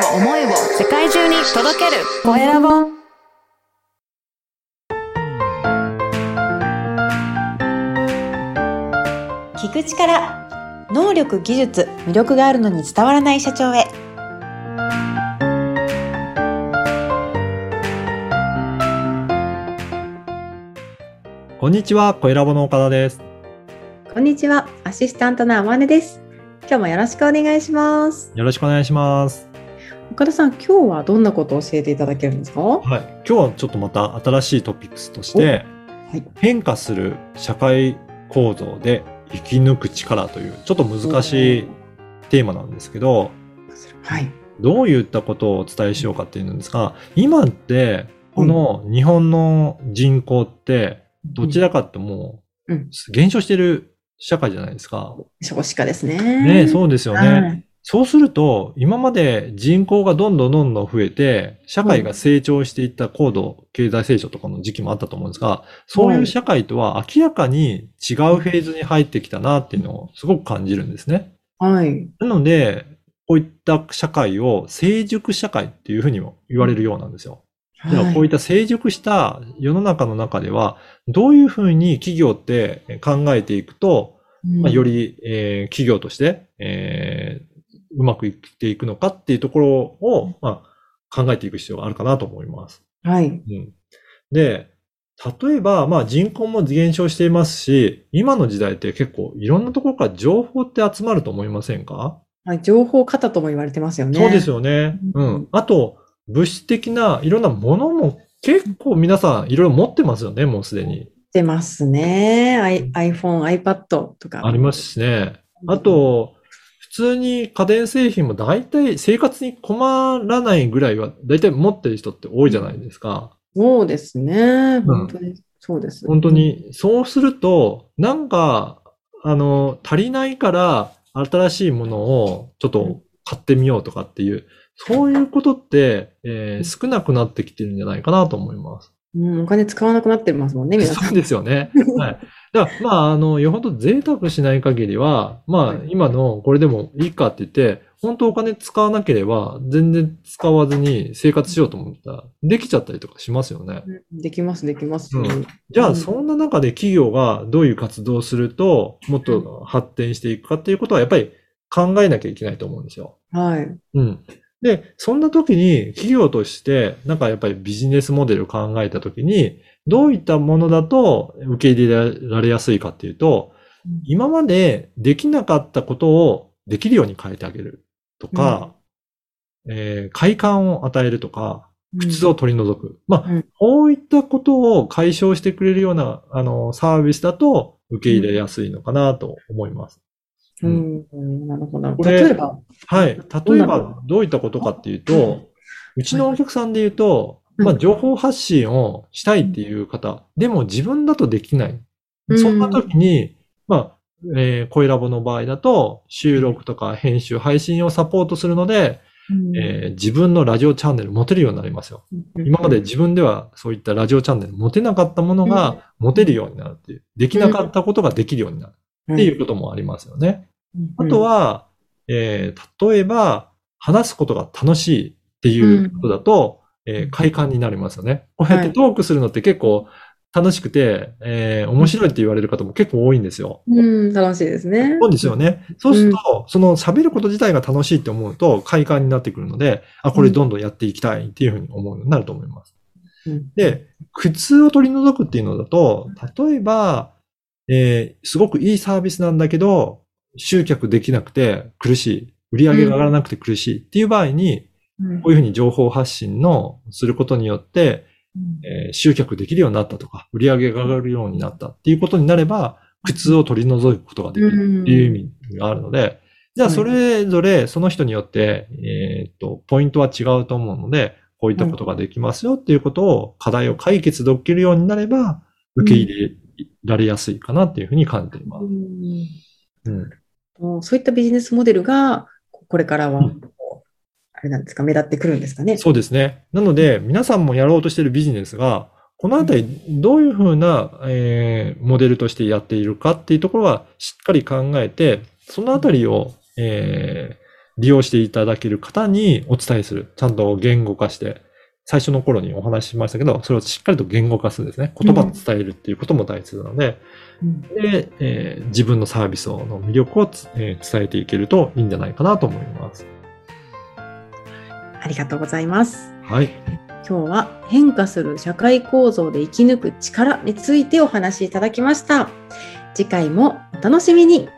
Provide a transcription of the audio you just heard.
を思いを世界中に届ける。コエラボ聞く力能力技術魅力があるのに伝わらない社長へ。こんにちは、小ラボの岡田です。こんにちはアシスタントのあまねです。今日もよろしくお願いします。よろしくお願いします。岡田さん今日はどんなことを教えていただけるんですか？ははい。今日はちょっとまた新しいトピックスとして、い。変化する社会構造で生き抜く力という、ちょっと難しいテーマなんですけど、はい。どういったことをお伝えしようかっていうんですが、今って、この日本の人口って、どちらかってもううん、減少してる社会じゃないですか。少子化ですね。ね、そうですよね。はいそうすると、今まで人口がどんどんどんどん増えて、社会が成長していった高度経済成長とかの時期もあったと思うんですが、そういう社会とは明らかに違うフェーズに入ってきたなっていうのをすごく感じるんですね。はいなので、こういった社会を成熟社会っていうふうにも言われるようなんですよ。ではこういった成熟した世の中の中では、どういうふうに企業って考えていくと、まあ、よりり、えー企業として、えーうまくいっていくのかっていうところを、まあ、考えていく必要があるかなと思います。はいうん、で、例えば、まあ人口も減少していますし、今の時代って結構いろんなところから情報って集まると思いませんか、はい情報型とも言われてますよねそうですよね。ううんん。あと、物質的ないろんなものも結構皆さんいろいろ持ってますよね、もうすでに。出ますね。I、iPhone、iPad とか。ありますしね。あと、普通に家電製品も大体生活に困らないぐらいは大体持ってる人って多いじゃないですか。そうですね。本当に、そうです。本当に。そうすると、なんか、あの、足りないから新しいものをちょっと買ってみようとかっていう、そういうことって、えー少なくなってきてるんじゃないかなと思います。うん。お金使わなくなってますもんね、皆さ。そうんですよね。はい。だから、まあ、あの、よほど贅沢しない限りは、まあ、今のこれでもいいかって言って、本当お金使わなければ、全然使わずに生活しようと思ったら、できちゃったりとかしますよね。うんできます、できます。うんじゃあ、うんそんな中で企業がどういう活動をすると、もっと発展していくかっていうことは、やっぱり考えなきゃいけないと思うんですよ。はい。うん。で、そんな時に企業として、なんかやっぱりビジネスモデルを考えた時に、どういったものだと受け入れられやすいかっていうと、今までできなかったことをできるように変えてあげる。とか、えー快感を与えるとか、苦痛を取り除く。まあ、うん。こういったことを解消してくれるような、あの、サービスだと受け入れやすいのかなと思います。うん。うん。なるほど。例えば、はい。例えば、どういったことかっていうと、うちのお客さんで言うと、うんまあ、情報発信をしたいっていう方、でも自分だとできない。うんそんな時に、まあ、えー、声ラボの場合だと、収録とか編集、配信をサポートするので、うんえー自分のラジオチャンネル持てるようになりますよ。今まで自分ではそういったラジオチャンネル持てなかったものが持てるようになるっていう。できなかったことができるようになるっていうこともありますよね。あと、は、えー例えば、話すことが楽しいっていうことだと、えー快感になりますよね。こうやってトークするのって結構楽しくて、えー面白いって言われる方も結構多いんですよ。うん、楽しいですね。そうですよね。そうすると、その喋ること自体が楽しいって思うと快感になってくるので、あ、これどんどんやっていきたいっていうふうに思うようになると思います。うんで、苦痛を取り除くっていうのだと、例えば、えーすごくいいサービスなんだけど、集客できなくて苦しい。売り上げが上がらなくて苦しい。っていう場合に、うん。こういうふうに情報発信のすることによって、えー集客できるようになったとか、売り上げが上がるようになった。っていうことになれば、苦痛を取り除くことができる。っていう意味があるので、じゃあそれぞれその人によって、えーっと、ポイントは違うと思うので、こういったことができますよっていうことを、課題を解決できるようになれば、受け入れられやすいかなっていうふうに感じています。うん。うんそういったビジネスモデルが、これからはあれなんですか、目立ってくるんですかね。そうですね。なので、皆さんもやろうとしているビジネスが、このあたり、どういうふうな、えーモデルとしてやっているかっていうところは、しっかり考えて、そのあたりを、えー利用していただける方にお伝えする。ちゃんと言語化して、最初の頃にお話ししましたけど、それをしっかりと言語化するんですね。言葉で伝えるっていうことも大切なので、うんで、えー自分のサービスの魅力をつ、えー伝えていけるといいんじゃないかなと思います。ありがとうございます。はい。今日は変化する社会構造で生き抜く力についてお話しいただきました。次回もお楽しみに。